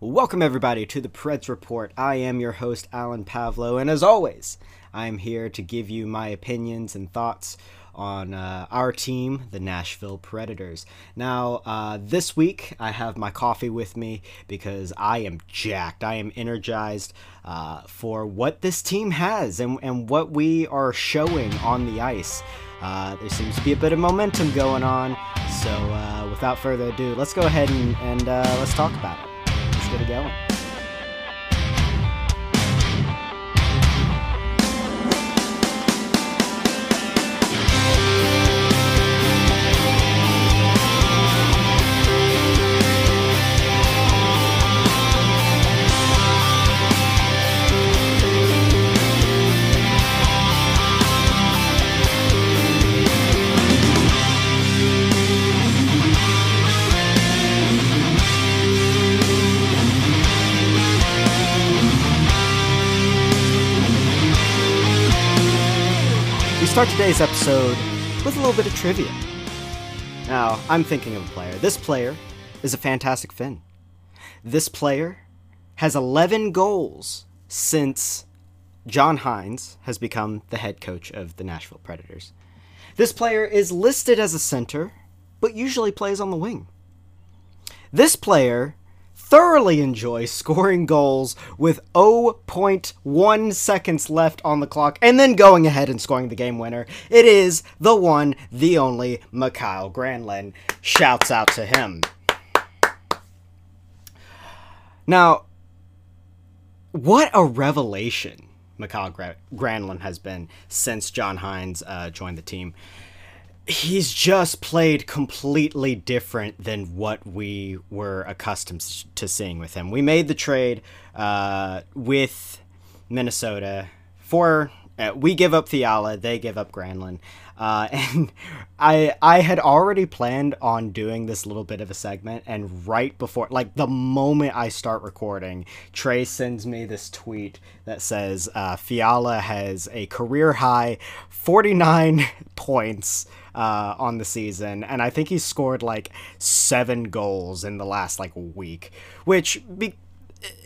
Welcome, everybody, to the Preds Report. I am your host, Alan Pavlo, and as always, I'm here to give you my opinions and thoughts on uh, our team, the Nashville Predators. Now, uh, this week, I have my coffee with me because I am jacked. I am energized uh, for what this team has and, and what we are showing on the ice. Uh, there seems to be a bit of momentum going on. So, uh, without further ado, let's go ahead and, and uh, let's talk about it. Get it going. Start today's episode with a little bit of trivia. Now, I'm thinking of a player. This player is a fantastic Finn. This player has 11 goals since John Hynes has become the head coach of the Nashville Predators. This player is listed as a center, but usually plays on the wing. This player thoroughly enjoy scoring goals with 0.1 seconds left on the clock and then going ahead and scoring the game winner. It is the one, the only Mikael Granlund. Shouts out to him. Now, what a revelation Mikael Gra- Granlund has been since John Hynes uh, joined the team he's just played completely different than what we were accustomed to seeing with him. We made the trade uh, with Minnesota for uh, we give up Fiala, they give up Granlund. Uh, and I I had already planned on doing this little bit of a segment, and right before, like the moment I start recording, Trey sends me this tweet that says uh, Fiala has a career high 49 points uh, on the season, and I think he scored like seven goals in the last like week, which be-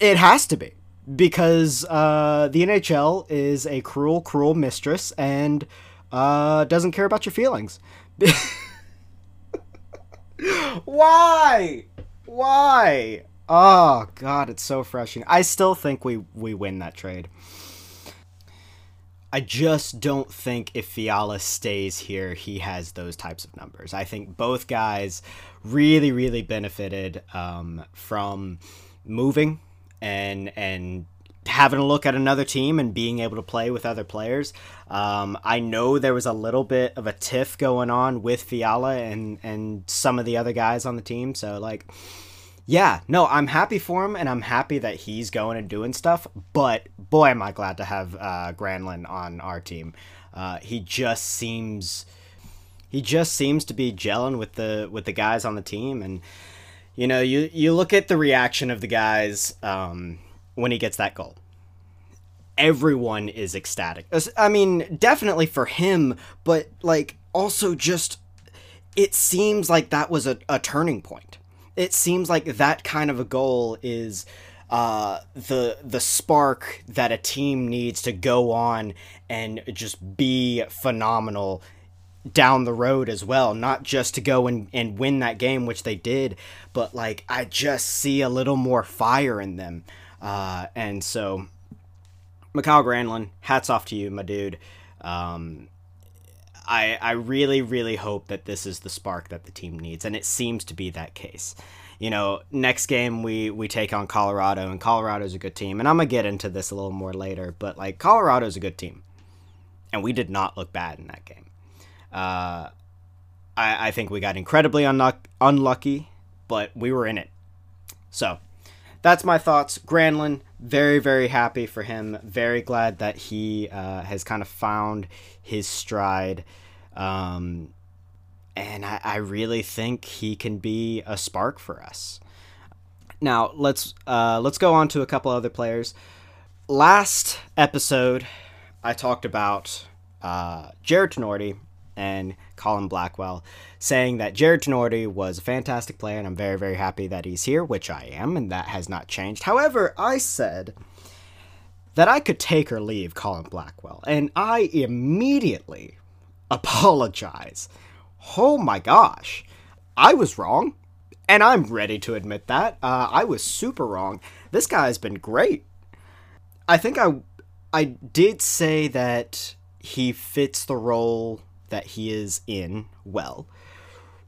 it has to be because uh, the NHL is a cruel, cruel mistress and uh, doesn't care about your feelings. Why? Why? Oh God, it's so frustrating. I still think we we win that trade. I just don't think if Fiala stays here, he has those types of numbers. I think both guys really, really benefited um, from moving and and having a look at another team and being able to play with other players. Um, I know there was a little bit of a tiff going on with Fiala and and some of the other guys on the team. So like, yeah, no, I'm happy for him and I'm happy that he's going and doing stuff. But boy, am I glad to have uh, Granlund on our team. Uh, he just seems he just seems to be gelling with the with the guys on the team and you know you you look at the reaction of the guys um, when he gets that goal everyone is ecstatic i mean definitely for him but like also just it seems like that was a, a turning point it seems like that kind of a goal is uh, the the spark that a team needs to go on and just be phenomenal down the road as well, not just to go and, and win that game, which they did, but like I just see a little more fire in them. Uh, and so, Mikael Granlund, hats off to you, my dude. Um, I, I really, really hope that this is the spark that the team needs, and it seems to be that case. You know, next game we, we take on Colorado, and Colorado's a good team, and I'm to get into this a little more later, but like Colorado's a good team, and we did not look bad in that game. Uh, I, I think we got incredibly unluck- unlucky, but we were in it. So that's my thoughts. Granlund, very, very happy for him. Very glad that he uh, has kind of found his stride. Um, and I, I, really think he can be a spark for us. Now let's uh, let's go on to a couple other players. Last episode, I talked about uh, Jarred Tinordi and Colin Blackwell, saying that Jarred Tinordi was a fantastic player, and I'm very, very happy that he's here, which I am, and that has not changed. However, I said that I could take or leave Colin Blackwell, and I immediately apologize. Oh my gosh, I was wrong, and I'm ready to admit that. Uh, I was super wrong. This guy's been great. I think I I did say that he fits the role that he is in well,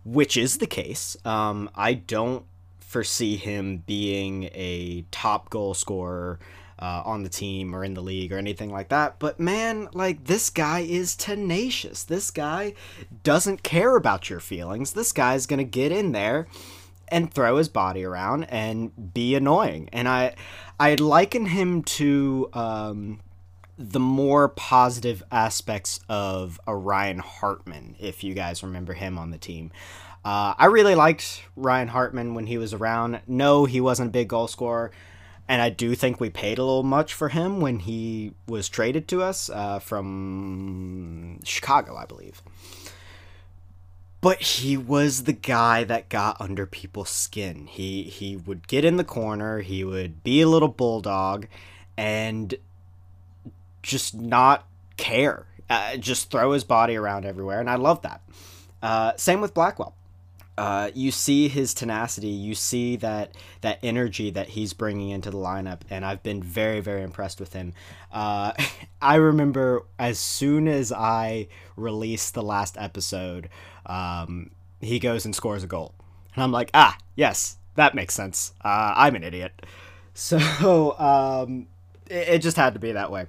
which is the case. Um, I don't foresee him being a top goal scorer uh, on the team or in the league or anything like that. But man, like this guy is tenacious. This guy doesn't care about your feelings. This guy's gonna get in there and throw his body around and be annoying. And I, I liken him to um, the more positive aspects of Ryan Hartman, if you guys remember him on the team. Uh, I really liked Ryan Hartman when he was around. No, he wasn't a big goal scorer. And I do think we paid a little much for him when he was traded to us uh, from Chicago, I believe. But he was the guy that got under people's skin. He he would get in the corner, he would be a little bulldog, and just not care, uh, just throw his body around everywhere, and I love that. Uh, same with Blackwell. Uh, you see his tenacity, you see that that energy that he's bringing into the lineup, and I've been very, very impressed with him. Uh, I remember as soon as I released the last episode, um, he goes and scores a goal, and I'm like, ah, yes, that makes sense. Uh, I'm an idiot, so um, it, it just had to be that way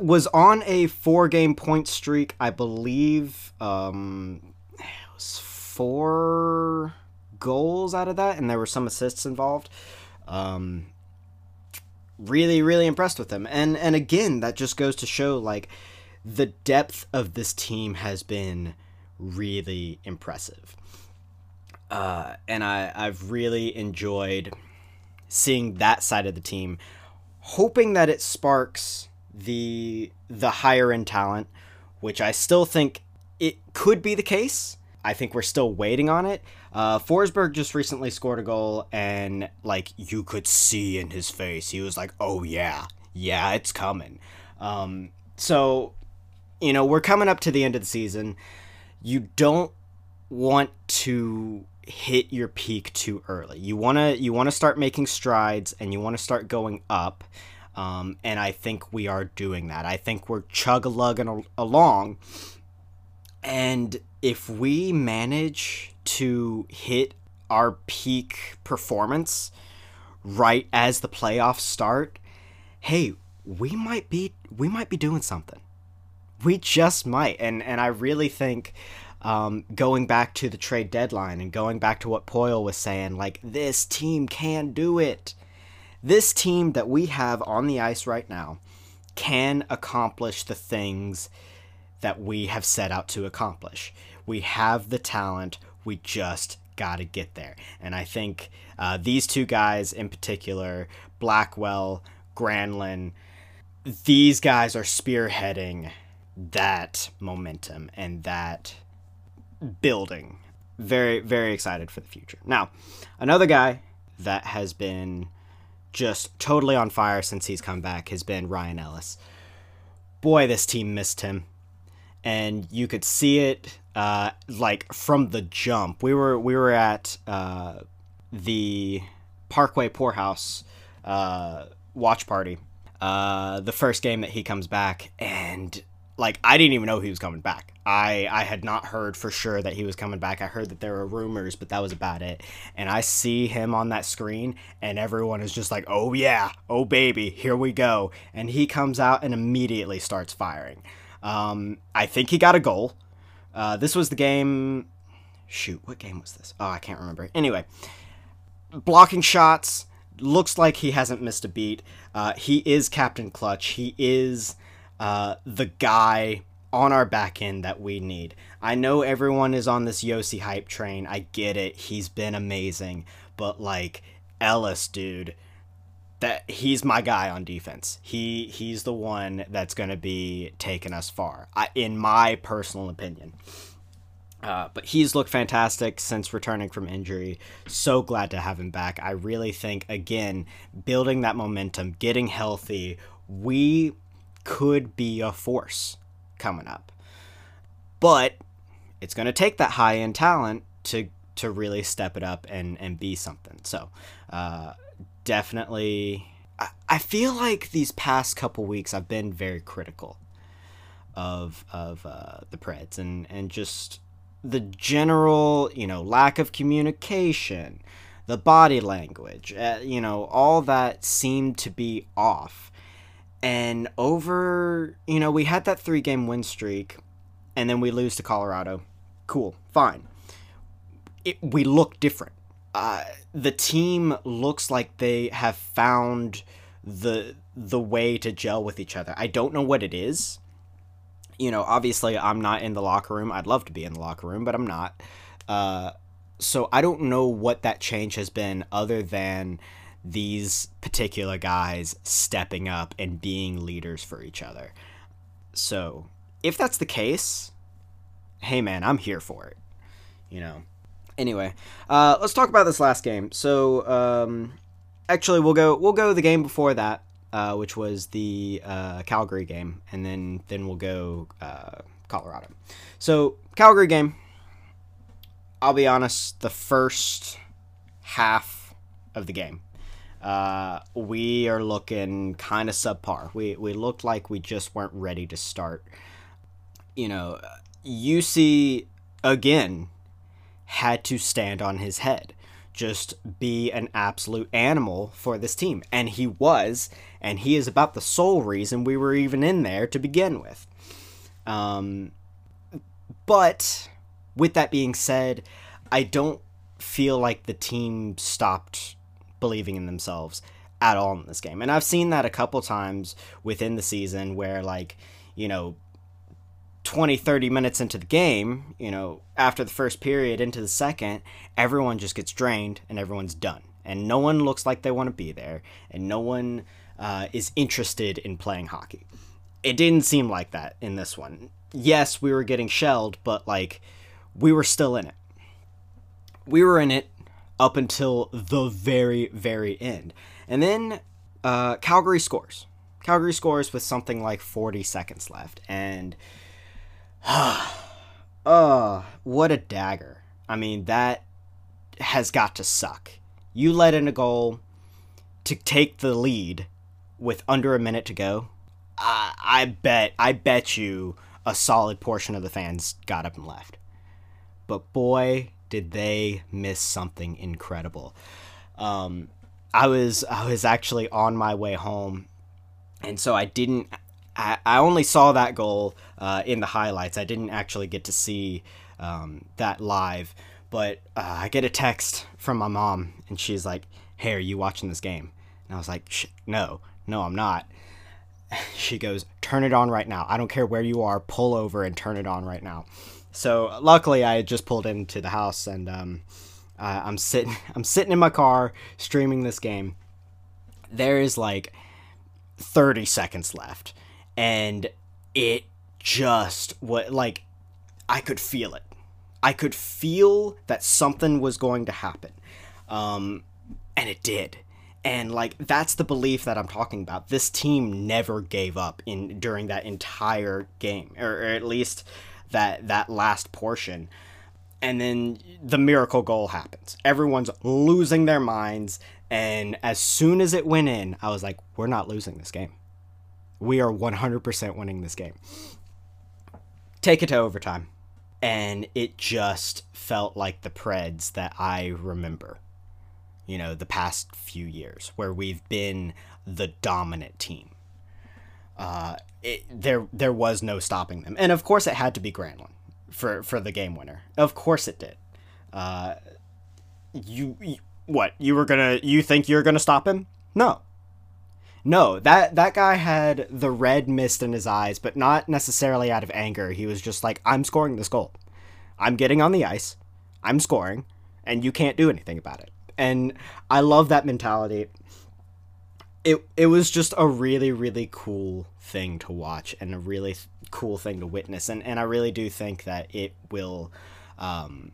was on a four game point streak, I believe. Um, four goals out of that, and there were some assists involved. Um, really, really impressed with him, and and again, that just goes to show like the depth of this team has been really impressive. Uh, and I, I've really enjoyed seeing that side of the team, hoping that it sparks the the higher end talent, which I still think it could be the case. I think we're still waiting on it. Uh, Forsberg just recently scored a goal, and like you could see in his face, he was like, "Oh yeah, yeah, it's coming." Um, so, you know, we're coming up to the end of the season. You don't want to hit your peak too early. You wanna you wanna start making strides, and you want to start going up. Um, and I think we are doing that. I think we're chug a lugging along. And if we manage to hit our peak performance right as the playoffs start, hey, we might be we might be doing something. We just might. And and I really think um, going back to the trade deadline and going back to what Poile was saying, like this team can do it this team that we have on the ice right now can accomplish the things that we have set out to accomplish. We have the talent, we just got to get there. And I think uh, these two guys in particular, Blackwell, Granlund, these guys are spearheading that momentum and that building. Very, very excited for the future. Now, another guy that has been just totally on fire since he's come back has been Ryan Ellis. Boy, this team missed him. And you could see it uh, like from the jump. We were we were at uh, the Parkway Poorhouse uh, watch party. Uh, the first game that he comes back, and like I didn't even know he was coming back. I I had not heard for sure that he was coming back. I heard that there were rumors, but that was about it. And I see him on that screen and everyone is just like, "Oh yeah, oh baby, here we go." And he comes out and immediately starts firing. Um, I think he got a goal. Uh, this was the game shoot, what game was this? Oh, I can't remember. Anyway, blocking shots, looks like he hasn't missed a beat. Uh, he is Captain Clutch. He is uh, the guy on our back end that we need. I know everyone is on this Josi hype train. I get it. He's been amazing. But like Ellis, dude, that he's my guy on defense. He he's the one that's going to be taking us far, I, in my personal opinion. Uh, but he's looked fantastic since returning from injury. So glad to have him back. I really think, again, building that momentum, getting healthy, we could be a force coming up. But it's going to take that high end talent to to really step it up and and be something. So, uh, definitely, I, I feel like these past couple weeks I've been very critical of of uh, the Preds and and just the general, you know, lack of communication, the body language, uh, you know, all that seemed to be off. And over, you know, we had that three game win streak, and then we lose to Colorado. Cool, fine. It, we look different. Uh, the team looks like they have found the the way to gel with each other. I don't know what it is you know, obviously I'm not in the locker room. I'd love to be in the locker room, but I'm not. Uh, so I don't know what that change has been other than these particular guys stepping up and being leaders for each other. So if that's the case, hey man, I'm here for it. You know. Anyway, uh, let's talk about this last game. So um, actually, we'll go we'll go the game before that uh, which was the uh, Calgary game, and then then we'll go uh, Colorado. So Calgary game. I'll be honest, the first half of the game, uh, we are looking kind of subpar. We we looked like we just weren't ready to start. You know, Juuse again had to stand on his head just be an absolute animal for this team. And he was, and he is about the sole reason we were even in there to begin with. Um, but with that being said, I don't feel like the team stopped believing in themselves at all in this game. And I've seen that a couple times within the season where, like, you know, 20, 30 minutes into the game, you know, after the first period into the second, everyone just gets drained and everyone's done. And no one looks like they want to be there, and no one uh, is interested in playing hockey. It didn't seem like that in this one. Yes, we were getting shelled, but like, we were still in it. We were in it up until the very, very end. And then uh, Calgary scores. Calgary scores with something like 40 seconds left. And oh, what a dagger. I mean, that has got to suck. You let in a goal to take the lead with under a minute to go. I, I bet, I bet you a solid portion of the fans got up and left. But boy, did they miss something incredible. Um, I was I was actually on my way home, and so I didn't I, only saw that goal uh, in the highlights. I didn't actually get to see um, that live, but uh, I get a text from my mom, and she's like, "Hey, are you watching this game?" And I was like, "No, no, I'm not." She goes, "Turn it on right now. I don't care where you are. Pull over and turn it on right now." So luckily, I had just pulled into the house, and um, I'm sitting. I'm sitting in my car streaming this game. There is like 30 seconds left and it just what like I could feel it. I could feel that something was going to happen. Um, and it did. And like that's the belief that I'm talking about. This team never gave up in during that entire game, or, or at least that that last portion. And then the miracle goal happens. Everyone's losing their minds, and as soon as it went in, I was like, "We're not losing this game." We are 100% winning this game. Take it to overtime. And it just felt like the Preds that I remember, you know, the past few years, where we've been the dominant team. Uh, it, there, there was no stopping them, and of course, it had to be Granlund for for the game winner. Of course, it did. Uh, you, you, what? You were gonna? You think you're gonna stop him? No, no, that that guy had the red mist in his eyes, but not necessarily out of anger. He was just like, "I'm scoring this goal. I'm getting on the ice. I'm scoring, and you can't do anything about it." And I love that mentality. it it was just a really really cool thing to watch and a really th- cool thing to witness and and I really do think that it will um,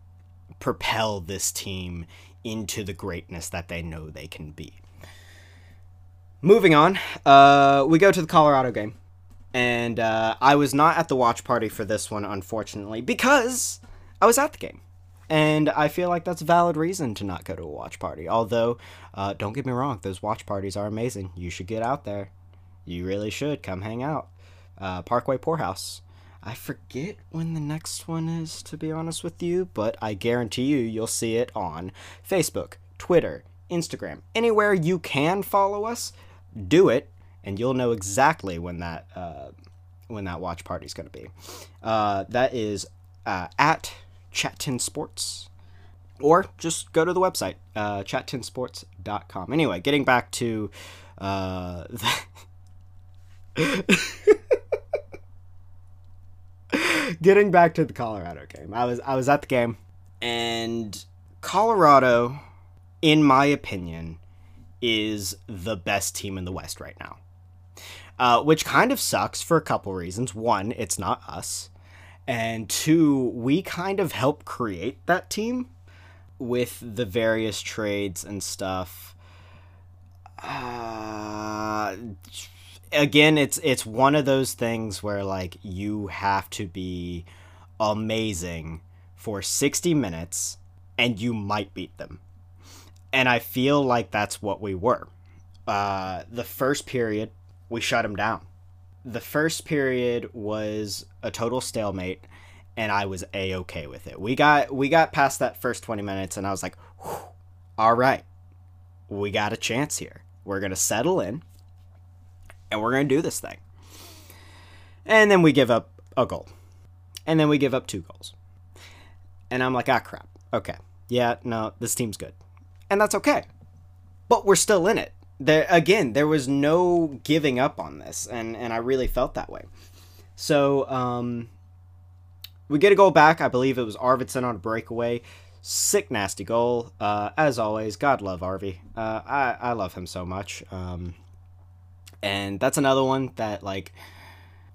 propel this team into the greatness that they know they can be. Moving on, uh, we go to the Colorado game. And uh, I was not at the watch party for this one, unfortunately, because I was at the game. And I feel like that's a valid reason to not go to a watch party. Although, uh, don't get me wrong, those watch parties are amazing. You should get out there. You really should. Come hang out. Uh, Parkway Poorhouse. I forget when the next one is, to be honest with you, but I guarantee you, you'll see it on Facebook, Twitter, Instagram. Anywhere you can follow us, do it, and you'll know exactly when that uh, when that watch party is going to be. Uh, that is uh, at Chat10 Sports, or just go to the website uh, chat10sports.com. Anyway, getting back to uh, getting back to the Colorado game. I was I was at the game, and Colorado, in my opinion, is the best team in the West right now. Uh, which kind of sucks for a couple reasons. One, it's not us. And two, we kind of help create that team with the various trades and stuff. Uh, again, it's it's one of those things where like you have to be amazing for 60 minutes and you might beat them. And I feel like that's what we were. Uh, the first period, we shut him down. The first period was a total stalemate, and I was a okay with it. We got we got past that first twenty minutes, and I was like, "All right, we got a chance here. We're gonna settle in, and we're gonna do this thing." And then we give up a goal, and then we give up two goals, and I'm like, "Ah, crap. Okay, yeah, no, this team's good." And that's okay. But we're still in it. There again, there was no giving up on this, and and I really felt that way. So um, we get a goal back. I believe it was Arvidsson on a breakaway. Sick, nasty goal. Uh, as always, God love Arvy. Uh, I I love him so much. Um, and that's another one that like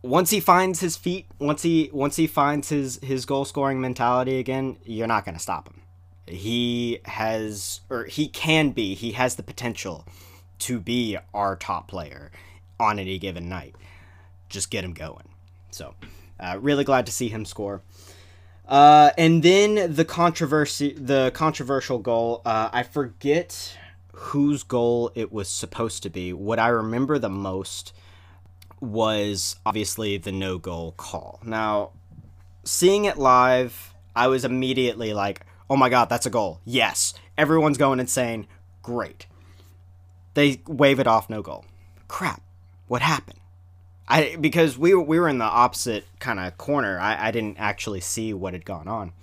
once he finds his feet, once he once he finds his his goal scoring mentality again, you're not gonna stop him he has or he can be he has the potential to be our top player on any given night. Just get him going. So uh, really glad to see him score. Uh, and then the controversy the controversial goal uh, i forget whose goal it was supposed to be. What i remember the most was obviously the no goal call. Now seeing it live i was immediately like oh my god, that's a goal. Yes. Everyone's going insane. Great. They wave it off, no goal. Crap. What happened? I because we we were in the opposite kind of corner. I, I didn't actually see what had gone on.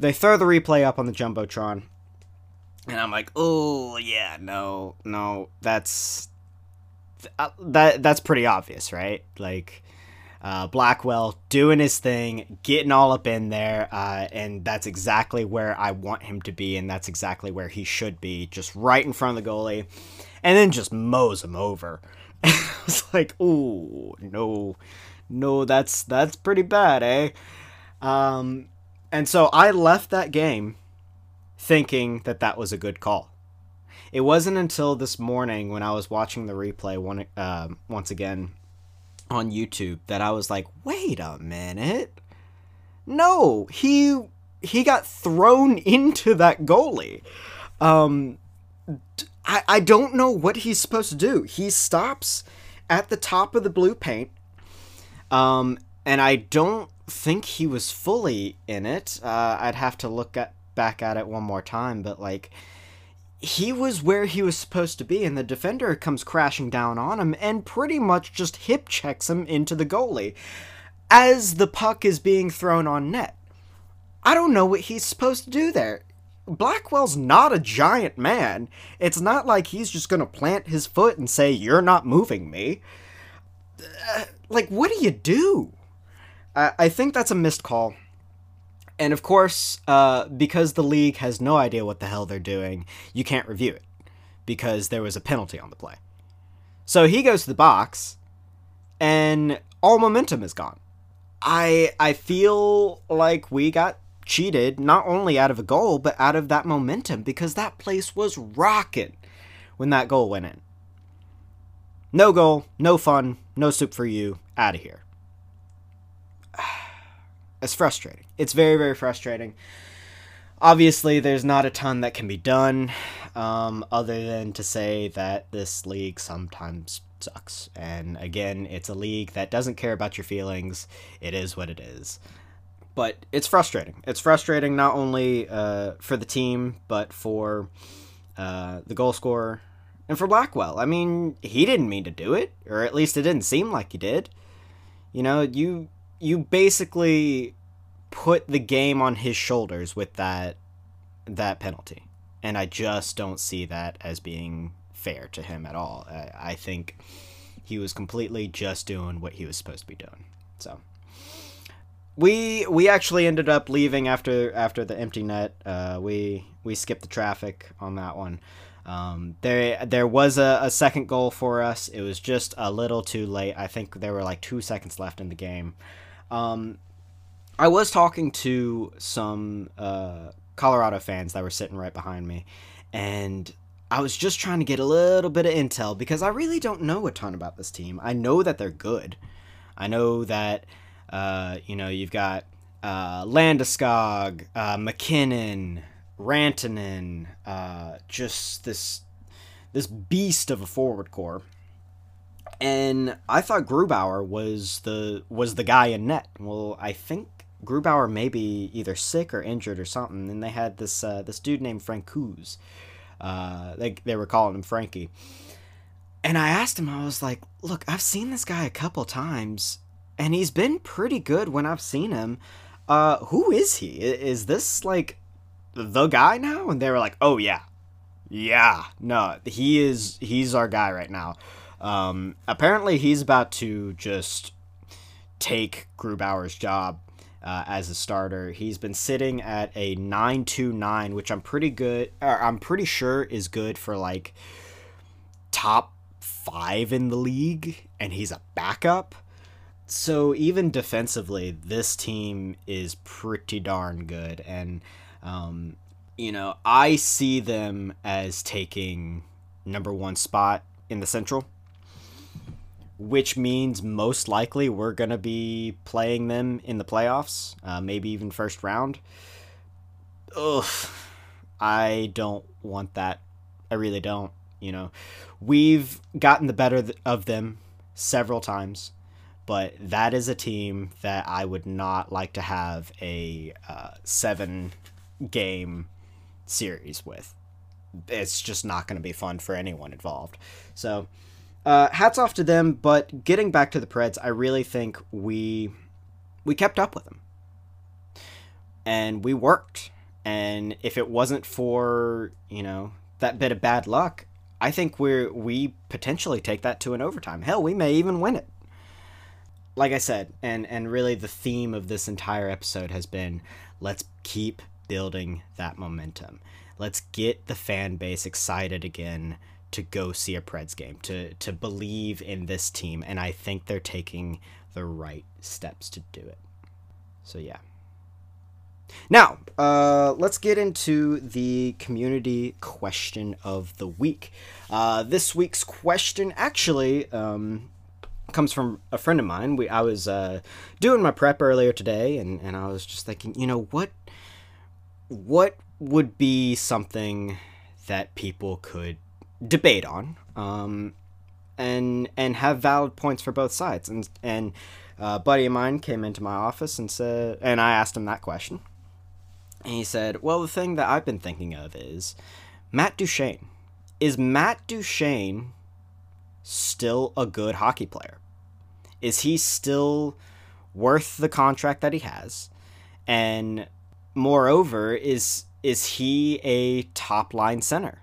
They throw the replay up on the jumbotron, and I'm like, oh yeah, no, no, that's uh, that that's pretty obvious, right? Like uh, Blackwell doing his thing, getting all up in there, uh, and that's exactly where I want him to be, and that's exactly where he should be, just right in front of the goalie, and then just mows him over. I was like, "Ooh, no, no, that's that's pretty bad, eh?" Um, and so I left that game thinking that that was a good call. It wasn't until this morning when I was watching the replay one uh, once again on YouTube that I was like, wait a minute. No, he he got thrown into that goalie. Um, I, I don't know what he's supposed to do. He stops at the top of the blue paint. Um, and I don't think he was fully in it. Uh, I'd have to look at back at it one more time, but like he was where he was supposed to be, and the defender comes crashing down on him and pretty much just hip checks him into the goalie as the puck is being thrown on net. I don't know what he's supposed to do there. Blackwell's not a giant man. It's not like he's just going to plant his foot and say, You're not moving me. Uh, like, what do you do? I, I think that's a missed call. And of course, uh, because the league has no idea what the hell they're doing, you can't review it because there was a penalty on the play. So he goes to the box, and all momentum is gone. I I feel like we got cheated not only out of a goal but out of that momentum because that place was rocking when that goal went in. No goal, no fun, no soup for you, out of here. It's frustrating. It's very, very frustrating. Obviously, there's not a ton that can be done um, other than to say that this league sometimes sucks. And again, it's a league that doesn't care about your feelings. It is what it is. But it's frustrating. It's frustrating not only uh, for the team, but for uh, the goal scorer and for Blackwell. I mean, he didn't mean to do it, or at least it didn't seem like he did. You know, you you basically put the game on his shoulders with that that penalty. And I just don't see that as being fair to him at all. I, I think he was completely just doing what he was supposed to be doing. So we we actually ended up leaving after after the empty net. Uh, we we skipped the traffic on that one. Um, there there was a, a second goal for us. It was just a little too late. I think there were like two seconds left in the game. Um, I was talking to some uh, Colorado fans that were sitting right behind me, and I was just trying to get a little bit of intel because I really don't know a ton about this team. I know that they're good. I know that uh, you know you've got uh, Landeskog, uh, MacKinnon, Rantanen, uh, just this this beast of a forward core. And I thought Grubauer was the was the guy in net. Well, I think Grubauer may be either sick or injured or something, and they had this uh, this dude named Francouz. Uh, they they were calling him Frankie. And I asked him, I was like, "Look, I've seen this guy a couple times, and he's been pretty good when I've seen him. Uh, who is he? Is this like the guy now?" And they were like, "Oh yeah, yeah, no, he is. He's our guy right now." Um, apparently, he's about to just take Grubauer's job uh, as a starter. He's been sitting at a 929, which I'm pretty good, I'm pretty sure is good for like top five in the league, and he's a backup. So even defensively, this team is pretty darn good, and um, you know I see them as taking number one spot in the Central which means most likely we're going to be playing them in the playoffs, uh, maybe even first round. Ugh, I don't want that. I really don't. You know, we've gotten the better of them several times, but that is a team that I would not like to have a uh, seven game series with. It's just not going to be fun for anyone involved. So, uh, hats off to them, but getting back to the Preds, I really think we we kept up with them, and we worked. And if it wasn't for you know that bit of bad luck, I think we're we potentially take that to an overtime. Hell, we may even win it. Like I said, and and really the theme of this entire episode has been let's keep building that momentum. Let's get the fan base excited again to go see a Preds game, to to believe in this team, and I think they're taking the right steps to do it. So yeah. Now, uh, let's get into the community question of the week. Uh, this week's question actually um, comes from a friend of mine. We I was uh, doing my prep earlier today, and, and I was just thinking, you know what, what would be something that people could debate on, um, and and have valid points for both sides. And and uh, a buddy of mine came into my office and said, and I asked him that question, and he said, "Well, the thing that I've been thinking of is Matt Duchene. Is Matt Duchene still a good hockey player? Is he still worth the contract that he has? And moreover, is is he a top line center?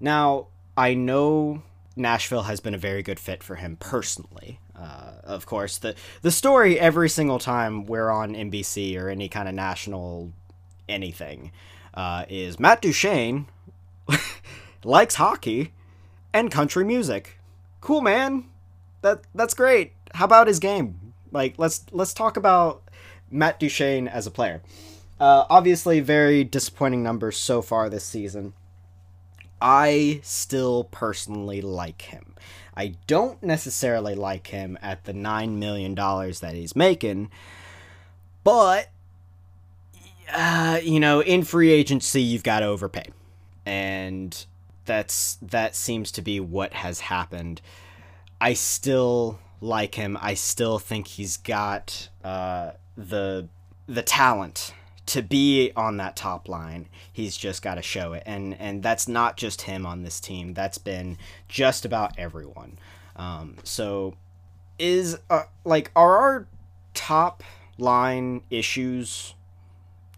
Now, I know Nashville has been a very good fit for him personally. Uh, of course, the the story every single time we're on NBC or any kind of national anything uh, is Matt Duchene likes hockey and country music. cool, man. That that's great. How about his game? Like, let's let's talk about Matt Duchene as a player. Uh, obviously, very disappointing numbers so far this season. I still personally like him. I don't necessarily like him at the $9 million that he's making, but, uh, you know, in free agency, you've got to overpay. And that's that seems to be what has happened. I still like him. I still think he's got uh, the the talent to be on that top line, he's just got to show it, and and that's not just him on this team. That's been just about everyone. Um, so, is uh, like are our top line issues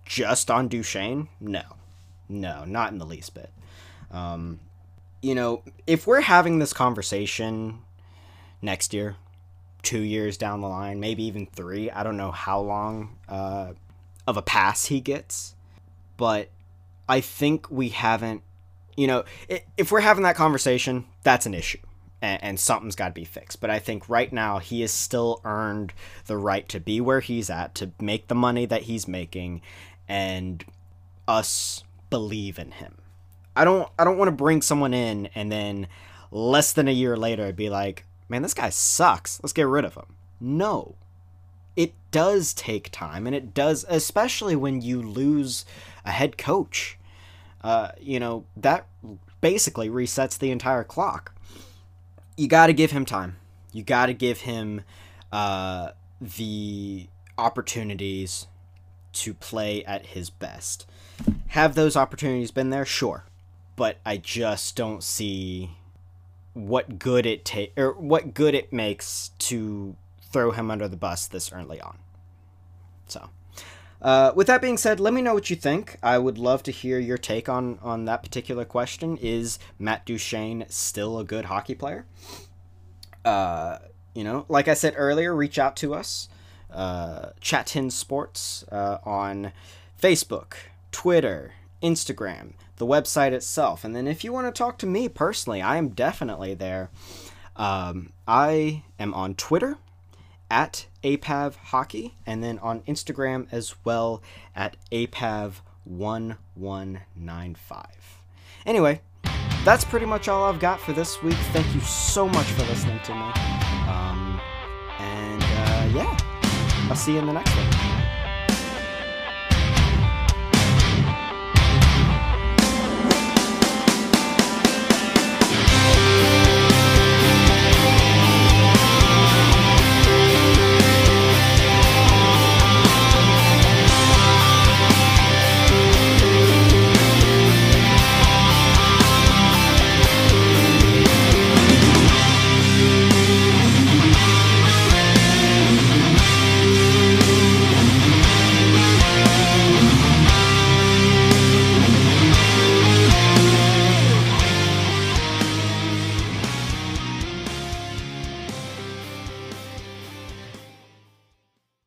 just on Duchene? No, no, not in the least bit. Um, you know, if we're having this conversation next year, two years down the line, maybe even three, I don't know how long. Uh, of a pass he gets, but I think we haven't, you know, if we're having that conversation, that's an issue and, and something's got to be fixed. But I think right now he has still earned the right to be where he's at, to make the money that he's making, and us believe in him. I don't I don't want to bring someone in and then less than a year later be like, man, this guy sucks. Let's get rid of him. No it does take time, and it does, especially when you lose a head coach. Uh, you know, that basically resets the entire clock. You got to give him time. You got to give him uh, the opportunities to play at his best. Have those opportunities been there? Sure. But I just don't see what good it take or what good it makes to throw him under the bus this early on. So, uh, with that being said, let me know what you think. I would love to hear your take on on that particular question. Is Matt Duchene still a good hockey player? Uh, you know, like I said earlier, reach out to us, uh, Chatin Sports uh, on Facebook, Twitter, Instagram, the website itself, and then if you want to talk to me personally, I am definitely there. Um, I am on Twitter at APAV Hockey, and then on Instagram as well at APAV1195. Anyway, that's pretty much all I've got for this week. Thank you so much for listening to me. Um, and uh, yeah, I'll see you in the next one.